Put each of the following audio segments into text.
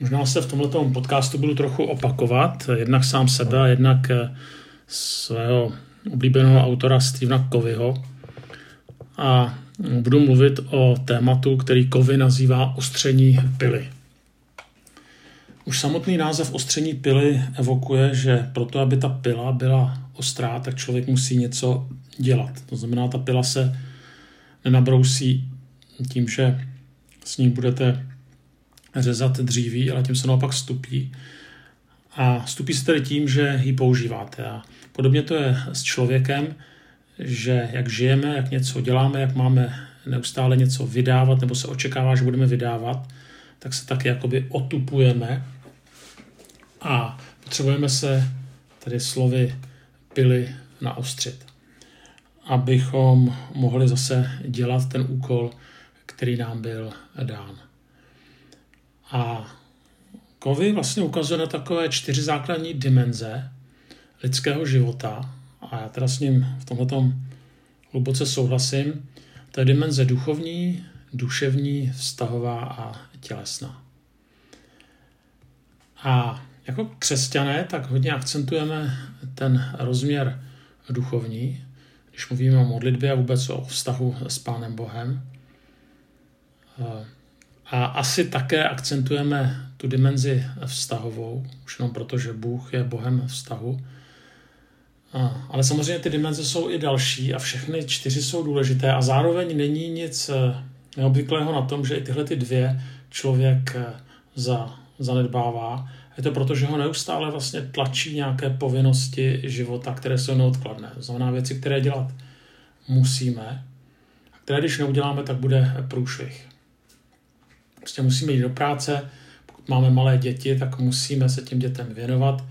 Možná se v tomto podcastu budu trochu opakovat, jednak sám sebe, jednak eh, svého oblíbeného autora Stevena Covyho. A budu mluvit o tématu, který Covey nazývá ostření pily. Už samotný název ostření pily evokuje, že proto, aby ta pila byla ostrá, tak člověk musí něco dělat. To znamená, ta pila se nenabrousí tím, že s ní budete řezat dříví, ale tím se naopak stupí. A stupí se tedy tím, že ji používáte. A podobně to je s člověkem, že jak žijeme, jak něco děláme, jak máme neustále něco vydávat, nebo se očekává, že budeme vydávat, tak se taky jakoby otupujeme a potřebujeme se tedy slovy pily naostřit, abychom mohli zase dělat ten úkol, který nám byl dán. A Kovy vlastně ukazuje na takové čtyři základní dimenze lidského života a já teda s ním v tomto hluboce souhlasím. To je dimenze duchovní, duševní, vztahová a tělesná. A jako křesťané tak hodně akcentujeme ten rozměr duchovní, když mluvíme o modlitbě a vůbec o vztahu s Pánem Bohem. A asi také akcentujeme tu dimenzi vztahovou, už jenom proto, že Bůh je Bohem vztahu. Ale samozřejmě ty dimenze jsou i další a všechny čtyři jsou důležité a zároveň není nic eh, neobvyklého na tom, že i tyhle ty dvě člověk eh, za, zanedbává. Je to proto, že ho neustále vlastně tlačí nějaké povinnosti života, které jsou neodkladné. To znamená věci, které dělat musíme, a které když neuděláme, tak bude průšvih. Prostě musíme jít do práce, pokud máme malé děti, tak musíme se těm dětem věnovat,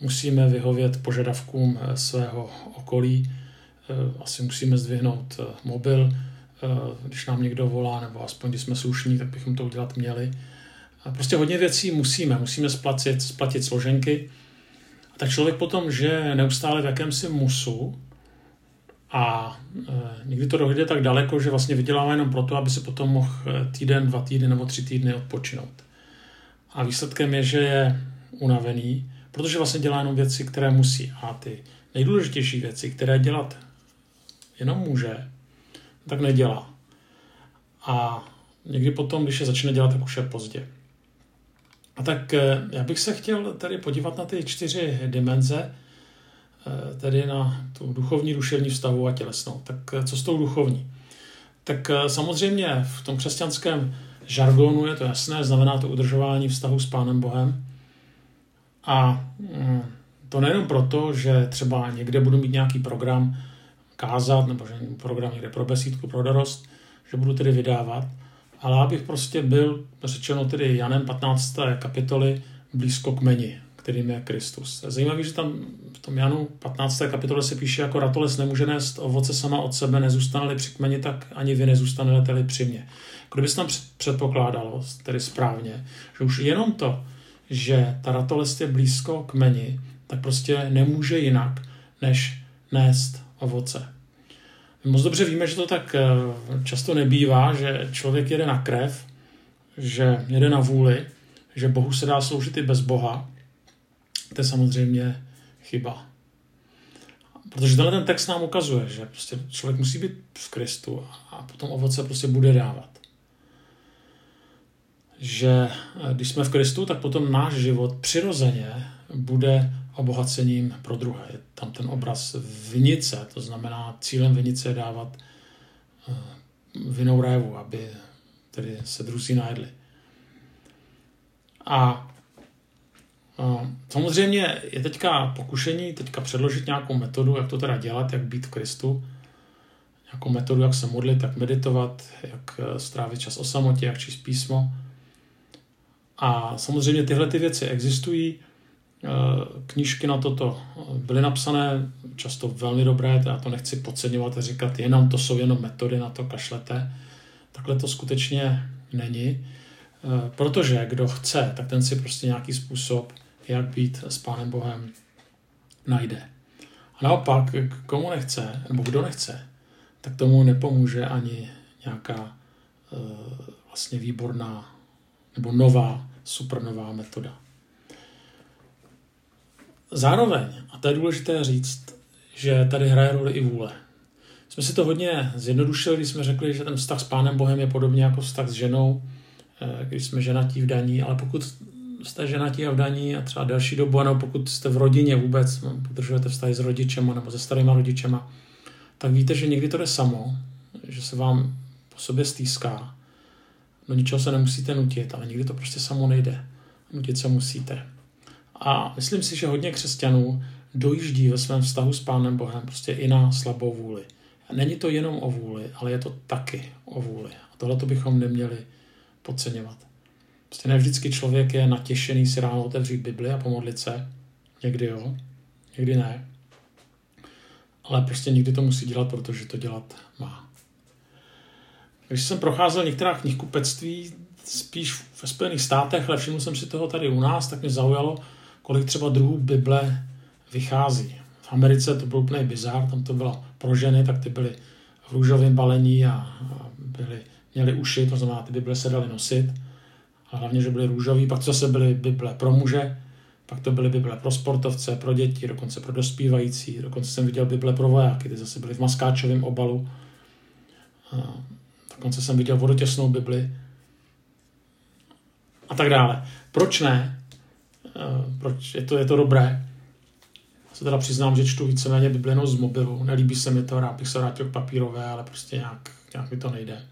musíme vyhovět požadavkům eh, svého okolí, eh, asi musíme zdvihnout eh, mobil, když nám někdo volá, nebo aspoň když jsme slušní, tak bychom to udělat měli. Prostě hodně věcí musíme. Musíme splatit, splatit složenky. A tak člověk potom žije neustále v jakémsi musu a e, někdy to dojde tak daleko, že vlastně vydělává jenom proto, aby se potom mohl týden, dva týdny nebo tři týdny odpočinout. A výsledkem je, že je unavený, protože vlastně dělá jenom věci, které musí. A ty nejdůležitější věci, které dělat jenom může, tak nedělá. A někdy potom, když je začne dělat, tak už je pozdě. A tak eh, já bych se chtěl tady podívat na ty čtyři dimenze, tedy na tu duchovní, duševní vztahu a tělesnou. Tak eh, co s tou duchovní? Tak samozřejmě v tom křesťanském žargonu je to jasné, znamená to udržování vztahu s Pánem Bohem. A mm, to nejenom proto, že třeba někde budu mít nějaký program kázat, nebo že program někde pro besídku, pro dorost, že budu tedy vydávat, ale abych prostě byl, řečeno tedy Janem 15. kapitoly, blízko kmeni, kterým je Kristus. Zajímavé, že tam v tom Janu 15. kapitole se píše, jako ratolest nemůže nést ovoce sama od sebe, nezůstane při kmeni, tak ani vy nezůstanete při mě. Kdyby tam předpokládalo, tedy správně, že už jenom to, že ta ratolest je blízko kmeni, tak prostě nemůže jinak, než nést ovoce. My moc dobře víme, že to tak eh, často nebývá, že člověk jede na krev, že jede na vůli, že Bohu se dá sloužit i bez Boha. To je samozřejmě chyba. Protože tenhle ten text nám ukazuje, že prostě člověk musí být v Kristu a potom ovoce prostě bude dávat. Že eh, když jsme v Kristu, tak potom náš život přirozeně bude obohacením pro druhé. Je tam ten obraz vinice, to znamená cílem vinice je dávat eh, vinou révu, aby tedy se druzí najedli. A samozřejmě je teďka pokušení teďka předložit nějakou metodu, jak to teda dělat, jak být v Kristu, nějakou metodu, jak se modlit, jak meditovat, jak eh, strávit čas o samotě, jak číst písmo. A samozřejmě tyhle ty věci existují, Eh, knížky na toto byly napsané, často velmi dobré, já to nechci podceňovat a říkat, jenom to jsou jenom metody, na to kašlete. Takhle to skutečně není, eh, protože kdo chce, tak ten si prostě nějaký způsob, jak být s Pánem Bohem, najde. A naopak, komu nechce, nebo kdo nechce, tak tomu nepomůže ani nějaká eh, vlastně výborná nebo nová super nová metoda. Zároveň, a to je důležité říct, že tady hraje roli i vůle. Jsme si to hodně zjednodušili, když jsme řekli, že ten vztah s Pánem Bohem je podobně jako vztah s ženou, eh, když jsme ženatí v daní, ale pokud jste ženatí a v daní a třeba delší dobu, nebo pokud jste v rodině vůbec, no, podržujete vztahy s rodičema nebo se starýma rodičema, tak víte, že někdy to jde samo, že se vám po sobě stýská. No ničeho se nemusíte nutit, ale někdy to prostě samo nejde. Nutit se musíte. A myslím si, že hodně křesťanů dojíždí ve svém vztahu s Pánem Bohem prostě i na slabou vůli. Není to jenom o vůli, ale je to taky o vůli. A tohle to bychom neměli podceňovat. Prostě ne vždycky člověk je natěšený si ráno otevřít Bibli a pomodlit se. Někdy jo, někdy ne. Ale prostě někdy to musí dělat, protože to dělat má. Když jsem procházel některá knihkupectví, spíš ve Spojených státech, ale všiml jsem si toho tady u nás, tak mě zaujalo, kolik třeba druhů Bible vychází. V Americe to byl úplně bizár, tam to bylo pro ženy, tak ty byly v růžovém balení a byly, měly uši, to znamená, ty Bible se daly nosit. A hlavně, že byly růžový, pak zase byly Bible pro muže, pak to byly Bible pro sportovce, pro děti, dokonce pro dospívající, dokonce jsem viděl Bible pro vojáky, ty zase byly v maskáčovém obalu. A dokonce jsem viděl vodotěsnou Bibli a tak dále. Proč ne? Proč je to, je to dobré? se teda přiznám, že čtu víceméně Bibli z mobilu. Nelíbí se mi to, rád bych se vrátil k papírové, ale prostě nějak, nějak mi to nejde.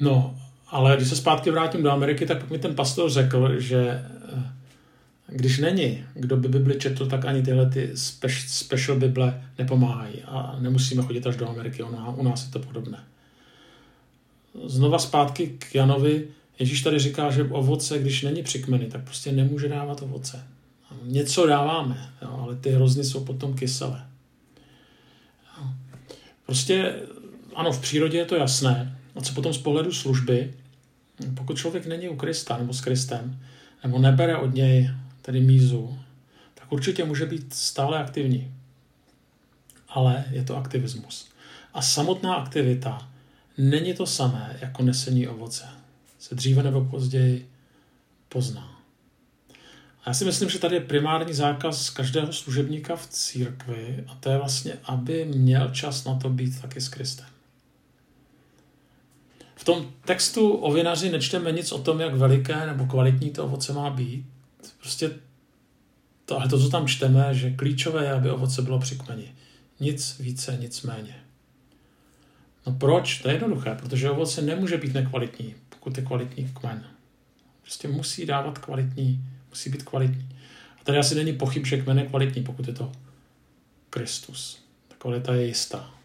No, ale když se zpátky vrátím do Ameriky, tak mi ten pastor řekl, že eh, když není, kdo by Bibli četl, tak ani tyhle ty special Bible nepomáhají a nemusíme chodit až do Ameriky, u nás je to podobné. Znova zpátky k Janovi, Ježíš tady říká, že ovoce, když není přikmeny, tak prostě nemůže dávat ovoce něco dáváme, jo, ale ty hrozny jsou potom kyselé. Prostě ano, v přírodě je to jasné. A co potom z pohledu služby, pokud člověk není u Krista nebo s Kristem, nebo nebere od něj tedy mízu, tak určitě může být stále aktivní. Ale je to aktivismus. A samotná aktivita není to samé jako nesení ovoce. Se dříve nebo později pozná. Já si myslím, že tady je primární zákaz každého služebníka v církvi a to je vlastně, aby měl čas na to být taky s Kristem. V tom textu o vinaři nečteme nic o tom, jak veliké nebo kvalitní to ovoce má být. Prostě to, ale to, co tam čteme, že klíčové je, aby ovoce bylo při kmeni. Nic více, nic méně. No proč? To je jednoduché, protože ovoce nemůže být nekvalitní, pokud je kvalitní kmen. Prostě musí dávat kvalitní musí být kvalitní. A tady asi není pochyb, že kmen je kvalitní, pokud je to Kristus. Ta kvalita je jistá.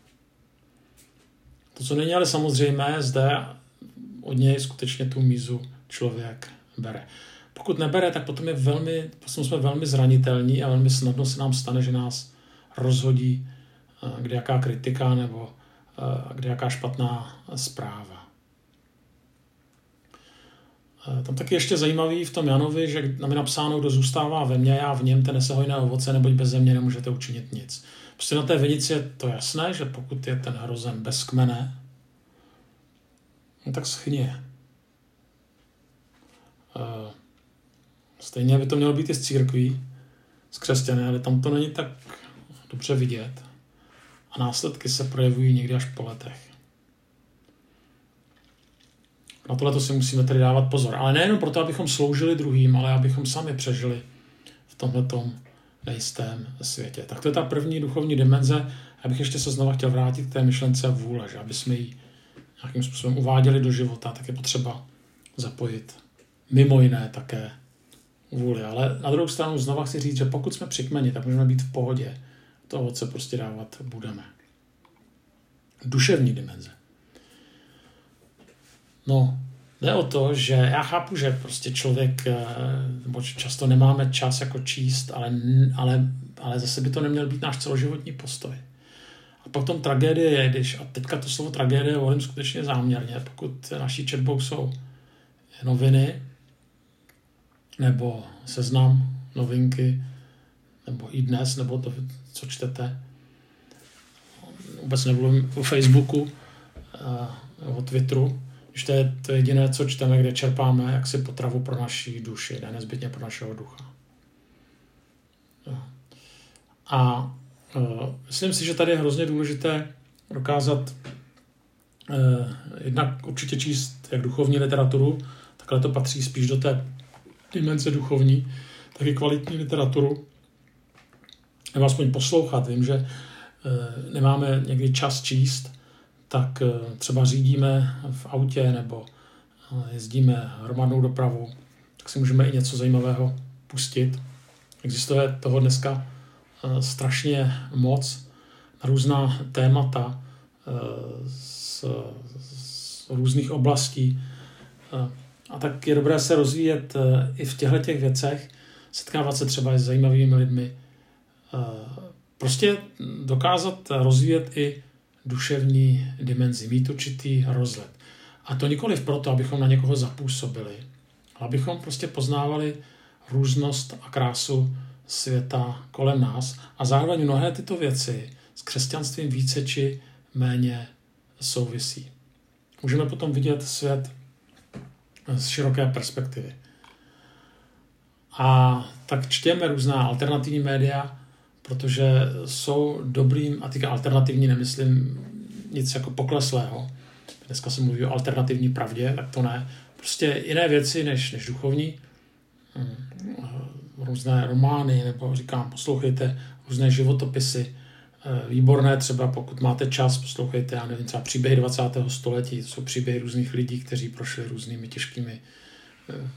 To, co není ale samozřejmé, zde od něj skutečně tu mízu člověk bere. Pokud nebere, tak potom, je velmi, potom jsme velmi zranitelní a velmi snadno se nám stane, že nás rozhodí eh, kde jaká kritika nebo eh, kde jaká špatná zpráva. Eh, tam taky ještě zajímavý v tom Janovi, že tam je napsáno, kdo zůstává ve mně, já v něm, ten nese hojné ovoce, neboť bez země nemůžete učinit nic. Prostě na té vinici je to jasné, že pokud je ten hrozen bez kmene, no tak schně. Eh, stejně by to mělo být i z církví, z křesťané, ale tam to není tak dobře vidět. A následky se projevují někdy až po letech. Na tohle si musíme tedy dávat pozor. Ale nejenom proto, abychom sloužili druhým, ale abychom sami přežili v tomto nejistém světě. Tak to je ta první duchovní dimenze. Já bych ještě se znova chtěl vrátit k té myšlence vůle, že aby jsme ji nějakým způsobem uváděli do života, tak je potřeba zapojit mimo jiné také vůli. Ale na druhou stranu znova chci říct, že pokud jsme přikmeni, tak můžeme být v pohodě. To ovoce prostě dávat budeme. Duševní dimenze. No, jde o to, že já chápu, že prostě člověk, eh, nebo často nemáme čas jako číst, ale, ale, ale zase by to neměl být náš celoživotní postoj. A potom tragédie je, když, a teďka to slovo tragédie volím skutečně záměrně, pokud naší četbou jsou noviny, nebo seznam, novinky, nebo i dnes, nebo to, co čtete, vůbec nemluvím o Facebooku, eh, nebo Twitteru, Když to je to jediné, co čteme, kde čerpáme jaksi potravu pro naší duši, ne nezbytně pro našeho ducha. A uh, myslím si, že tady je hrozně důležité dokázat uh, jednak určitě číst jak duchovní literaturu, takhle to patří spíš do té dimenze duchovní, tak i kvalitní literaturu, nebo aspoň poslouchat. Vím, že uh, nemáme někdy čas číst, tak uh, třeba řídíme v autě nebo uh, jezdíme hromadnou dopravu, tak si můžeme i něco zajímavého pustit. Existuje toho dneska Eh, strašně moc na různá témata eh, z, z různých oblastí. Eh, a tak je dobré se rozvíjet i v těchto těch věcech, setkávat se třeba s zajímavými lidmi, prostě dokázat rozvíjet i duševní dimenzi, mít určitý rozhled. A to nikoli proto, abychom na někoho zapůsobili, ale abychom prostě poznávali různost a krásu světa kolem nás a zároveň mnohé tyto věci s křesťanstvím více či méně souvisí. Můžeme potom vidět svět z široké perspektivy. A tak čtěme různá alternativní média, protože jsou dobrým, a týká alternativní nemyslím nic jako pokleslého. Dneska se mluví o alternativní pravdě, tak to ne. Prostě jiné věci než, než duchovní. Hmm různé romány, nebo říkám, poslouchejte různé životopisy, eh, výborné třeba, pokud máte čas, poslouchejte, já nevím, třeba příběhy 20. století, to jsou příběhy různých lidí, kteří prošli různými těžkými eh,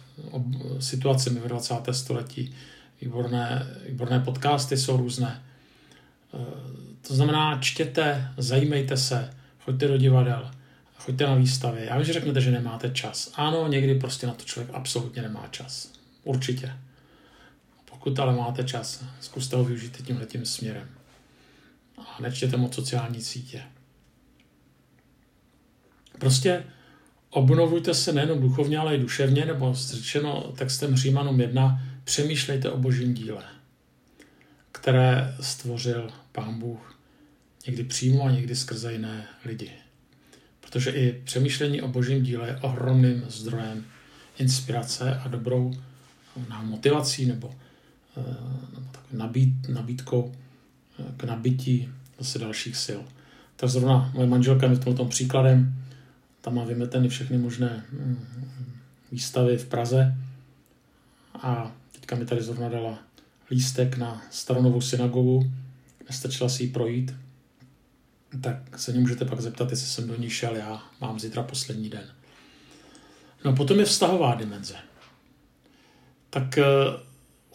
situacemi v 20. století. Výborné, výborné podcasty jsou různé. Eh, to znamená, čtěte, zajímejte se, choďte do divadel, choďte na výstavy. Já vím, že řeknete, že nemáte čas. Ano, někdy prostě na to člověk absolutně nemá čas. Určitě. Pokud ale máte čas, zkuste ho využít tímhle tím směrem. A nečtěte moc sociální sítě. Prostě obnovujte se nejenom duchovně, ale i duševně, nebo řečeno textem Římanům 1, přemýšlejte o božím díle, které stvořil Pán Bůh někdy přímo a někdy skrze jiné lidi. Protože i přemýšlení o božím díle je ohromným zdrojem inspirace a dobrou motivací nebo Eh, nabídkou eh, k nabití zase dalších sil. Tak zrovna moje manželka mi v tom příkladem, tam má vymeteny všechny možné mm, výstavy v Praze a teďka mi tady zrovna dala lístek na staronovou synagogu, nestačila si ji projít, tak se mě můžete pak zeptat, jestli jsem do ní šel, já mám zítra poslední den. No potom je vztahová dimenze. Tak eh,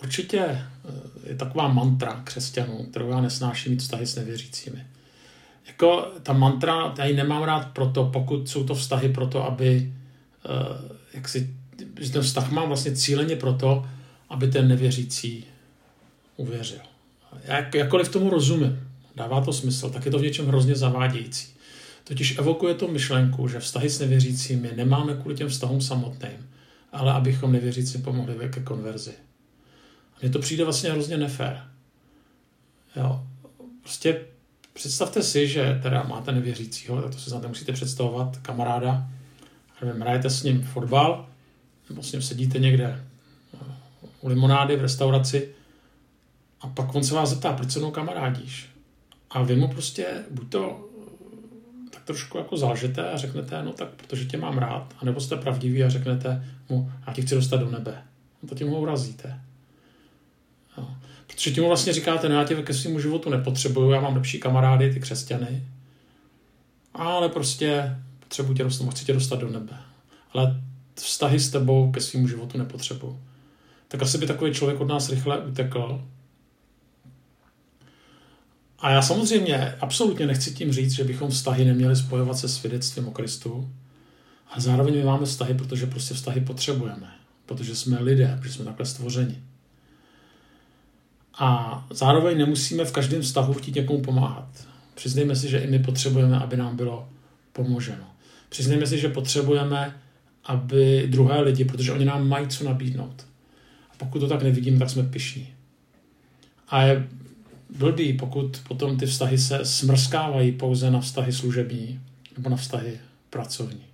Určitě eh, je taková mantra křesťanů, kterou já nesnáším mít vztahy s nevěřícími. Jako ta mantra, já ji nemám rád proto, pokud jsou to vztahy proto, aby eh, jak si, ten vztah mám vlastně cíleně proto, aby ten nevěřící uvěřil. Jak, jakkoliv tomu rozumím, dává to smysl, tak je to v něčem hrozně zavádějící. Totiž evokuje to myšlenku, že vztahy s nevěřícími nemáme kvůli těm vztahům samotným, ale abychom nevěřící pomohli ke konverzi. Mně to přijde vlastně hrozně nefér. Jo. Prostě představte si, že teda máte nevěřícího, tak to si znáte, musíte představovat kamaráda, nevím, hrajete s ním fotbal, nebo s ním sedíte někde u limonády v restauraci a pak on se vás zeptá, proč se mnou kamarádíš? A vy mu prostě buď to eh, tak trošku jako zalžete a řeknete, no tak protože tě mám rád, anebo jste pravdiví a řeknete mu, já ti chci dostat do nebe. No to tím ho urazíte. Jo. Protože tím vlastně říkáte, no já tě ke svému životu nepotřebuju, já mám lepší kamarády, ty křesťany, ale prostě potřebuji tě dostat, chci tě dostat do nebe. Ale vztahy s tebou ke svému životu nepotřebuju. Tak asi by takový člověk od nás rychle utekl. A já samozřejmě absolutně nechci tím říct, že bychom vztahy neměli spojovat se svědectvím o Kristu, ale zároveň my máme vztahy, protože prostě vztahy potřebujeme. Protože jsme lidé, protože jsme takhle stvořeni. A zároveň nemusíme v každém vztahu chtít někomu pomáhat. Přiznejme si, že i my potřebujeme, aby nám bylo pomoženo. Přiznejme si, že potřebujeme, aby druhé lidi, protože oni nám mají co nabídnout. Pokud to tak nevidíme, tak jsme pišní. A je blbý, pokud potom ty vztahy se smrskávají pouze na vztahy služební nebo na vztahy pracovní.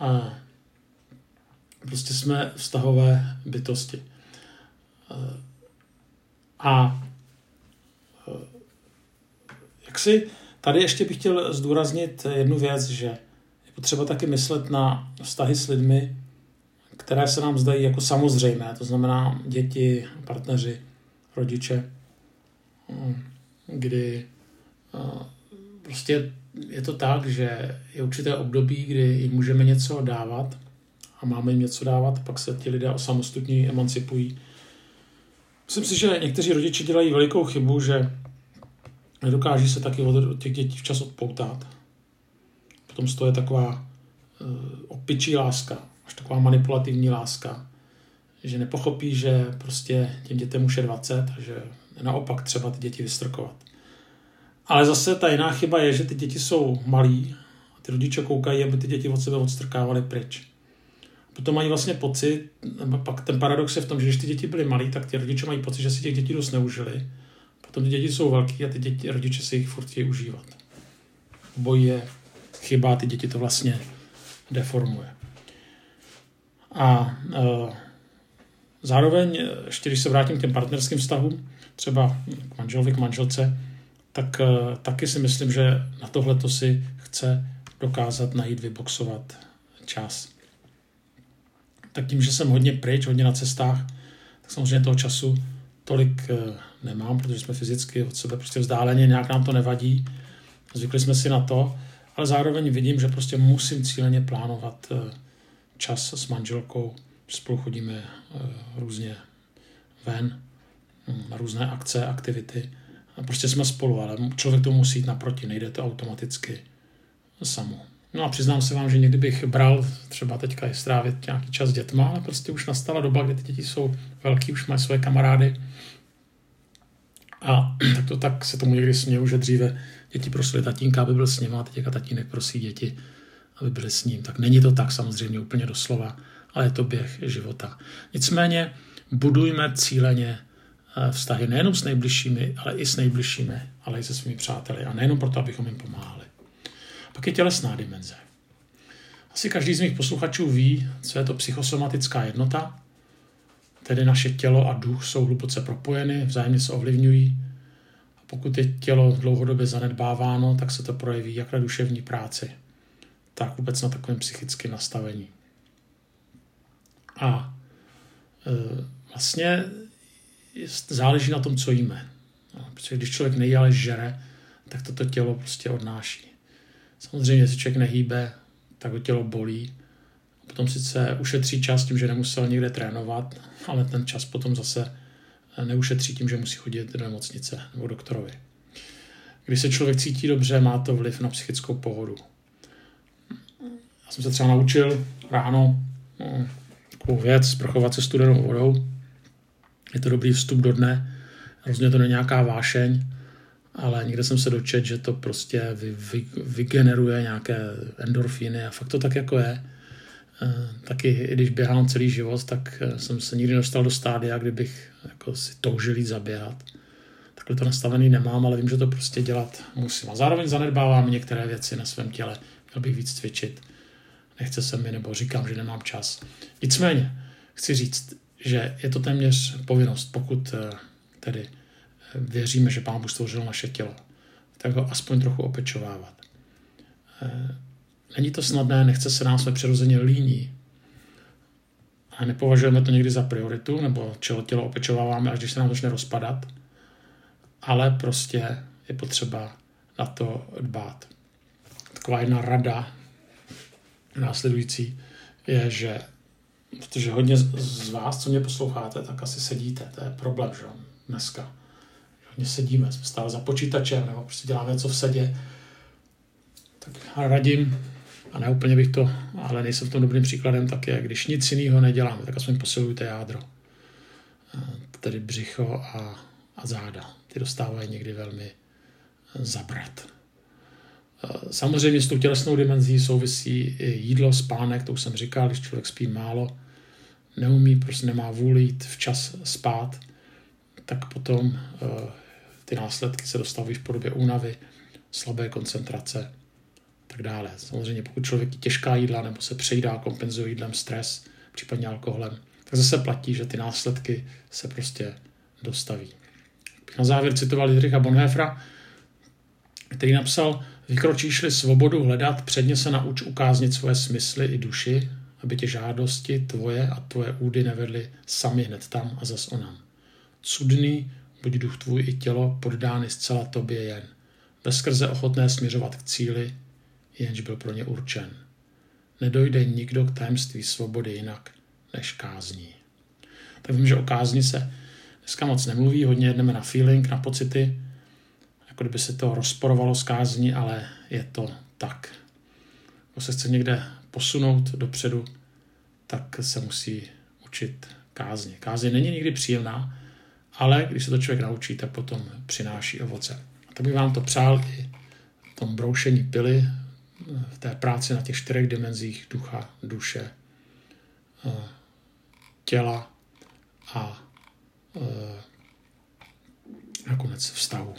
A prostě jsme vztahové bytosti. A jak si tady ještě bych chtěl zdůraznit jednu věc, že je potřeba taky myslet na vztahy s lidmi, které se nám zdají jako samozřejmé, to znamená děti, partneři, rodiče, kdy prostě je to tak, že je určité období, kdy jim můžeme něco dávat a máme jim něco dávat, pak se ti lidé osamostatní, emancipují. Myslím si, že někteří rodiče dělají velikou chybu, že nedokáží se taky od těch dětí včas odpoutat. Potom z toho je taková uh, opičí láska, až taková manipulativní láska, že nepochopí, že prostě těm dětem už je 20 a že naopak třeba ty děti vystrkovat. Ale zase ta jiná chyba je, že ty děti jsou malí a ty rodiče koukají, aby ty děti od sebe odstrkávaly pryč. Potom mají vlastně pocit, pak ten paradox je v tom, že když ty děti byly malí, tak ty rodiče mají pocit, že si těch dětí dost neužili. Potom ty děti jsou velký a ty děti, rodiče si jich furt užívat. Obojí je chyba, ty děti to vlastně deformuje. A e, zároveň, ještě když se vrátím k těm partnerským vztahům, třeba k manželovi, k manželce, tak e, taky si myslím, že na tohle to si chce dokázat najít, vyboxovat čas. Tak tím, že jsem hodně pryč, hodně na cestách, tak samozřejmě toho času tolik e, nemám, protože jsme fyzicky od sebe prostě vzdáleně, nějak nám to nevadí. Zvykli jsme si na to, ale zároveň vidím, že prostě musím cíleně plánovat e, čas s manželkou, spolu chodíme eh, různě ven, hm, na různé akce, aktivity. Prostě jsme spolu, ale člověk to musí jít naproti, nejde to automaticky samo. No a přiznám se vám, že někdy bych bral třeba teďka i strávit nějaký čas s dětma, ale prostě už nastala doba, kdy ty děti jsou velký, už mají své kamarády. A tak to tak se tomu někdy směju, že dříve děti prosili tatínka, aby byl s nimi, a teďka tatínek prosí děti, aby byli s ním. Tak není to tak samozřejmě úplně doslova, ale je to běh života. Nicméně budujme cíleně eh, vztahy nejenom s nejbližšími, ale i s nejbližšími, ale i se svými přáteli. A nejenom proto, abychom jim pomáhali. Pak je tělesná dimenze. Asi každý z mých posluchačů ví, co je to psychosomatická jednota, tedy naše tělo a duch jsou hluboce propojeny, vzájemně se ovlivňují. A pokud je tělo dlouhodobě zanedbáváno, tak se to projeví jak na duševní práci, tak vůbec na takovém psychickém nastavení. A e, vlastně záleží na tom, co jíme. No, protože když člověk nejí, ale žere, tak toto tělo prostě odnáší. Samozřejmě, jestli člověk nehýbe, tak ho tělo bolí. Potom sice ušetří čas tím, že nemusel někde trénovat, ale ten čas potom zase neušetří tím, že musí chodit do nemocnice nebo doktorovi. Když se člověk cítí dobře, má to vliv na psychickou pohodu. Já jsem se třeba naučil ráno no, takovou věc, sprchovat se studenou vodou. Je to dobrý vstup do dne, rozhodně to není nějaká vášeň, ale někde jsem se dočet, že to prostě vy, vy, vygeneruje nějaké endorfíny a fakt to tak jako je. E, taky i když běhám celý život, tak e, jsem se nikdy dostal do stádia, kdybych jako si toužil jít zaběhat. Takhle to nastavený nemám, ale vím, že to prostě dělat musím. A zároveň zanedbávám některé věci na svém těle. Měl bych víc cvičit nechce se mi, nebo říkám, že nemám čas. Nicméně, chci říct, že je to téměř povinnost, pokud eh, tedy eh, věříme, že Pán Bůh stvořil naše tělo, tak ho aspoň trochu opečovávat. Eh, není to snadné, nechce se nám, jsme přirozeně líní. A nepovažujeme to někdy za prioritu, nebo čelo tělo opečováváme, až když se nám začne rozpadat. Ale prostě je potřeba na to dbát. Taková jedna rada následující je, že protože hodně z vás, co mě posloucháte, tak asi sedíte, to je problém, že dneska. Hodně sedíme, jsme stále za počítačem, nebo prostě děláme něco v sedě. Tak radím, a ne úplně bych to, ale nejsem v tom dobrým příkladem, tak je, když nic jiného neděláme, tak aspoň posilujte jádro. Tedy břicho a, a záda. Ty dostávají někdy velmi zabrat. Samozřejmě s tou tělesnou dimenzí souvisí i jídlo, spánek, to už jsem říkal, když člověk spí málo, neumí, prostě nemá vůli jít včas spát, tak potom eh, ty následky se dostavují v podobě únavy, slabé koncentrace tak dále. Samozřejmě pokud člověk těžká jídla nebo se přejídá, kompenzuje jídlem stres, případně alkoholem, tak zase platí, že ty následky se prostě dostaví. Na závěr citoval Dietricha Bonhoeffera, který napsal, vykročíš-li svobodu hledat, předně se nauč ukáznit svoje smysly i duši, aby tě žádosti tvoje a tvoje údy nevedly sami hned tam a zas onam. Cudný, buď duch tvůj i tělo poddány zcela tobě jen. Bezkrze ochotné směřovat k cíli, jenž byl pro ně určen. Nedojde nikdo k tajemství svobody jinak než kázní. Tak vím, že o kázni se dneska moc nemluví, hodně jedeme na feeling, na pocity, jako kdyby se to rozporovalo s kázní, ale je to tak. Kdo se chce někde posunout dopředu, tak se musí učit kázně. Kázně není nikdy příjemná, ale když se to člověk naučí, tak potom přináší ovoce. A tak bych vám to přál i v tom broušení pily, v té práci na těch čtyřech dimenzích ducha, duše, eh, těla a eh, nakonec vztahu.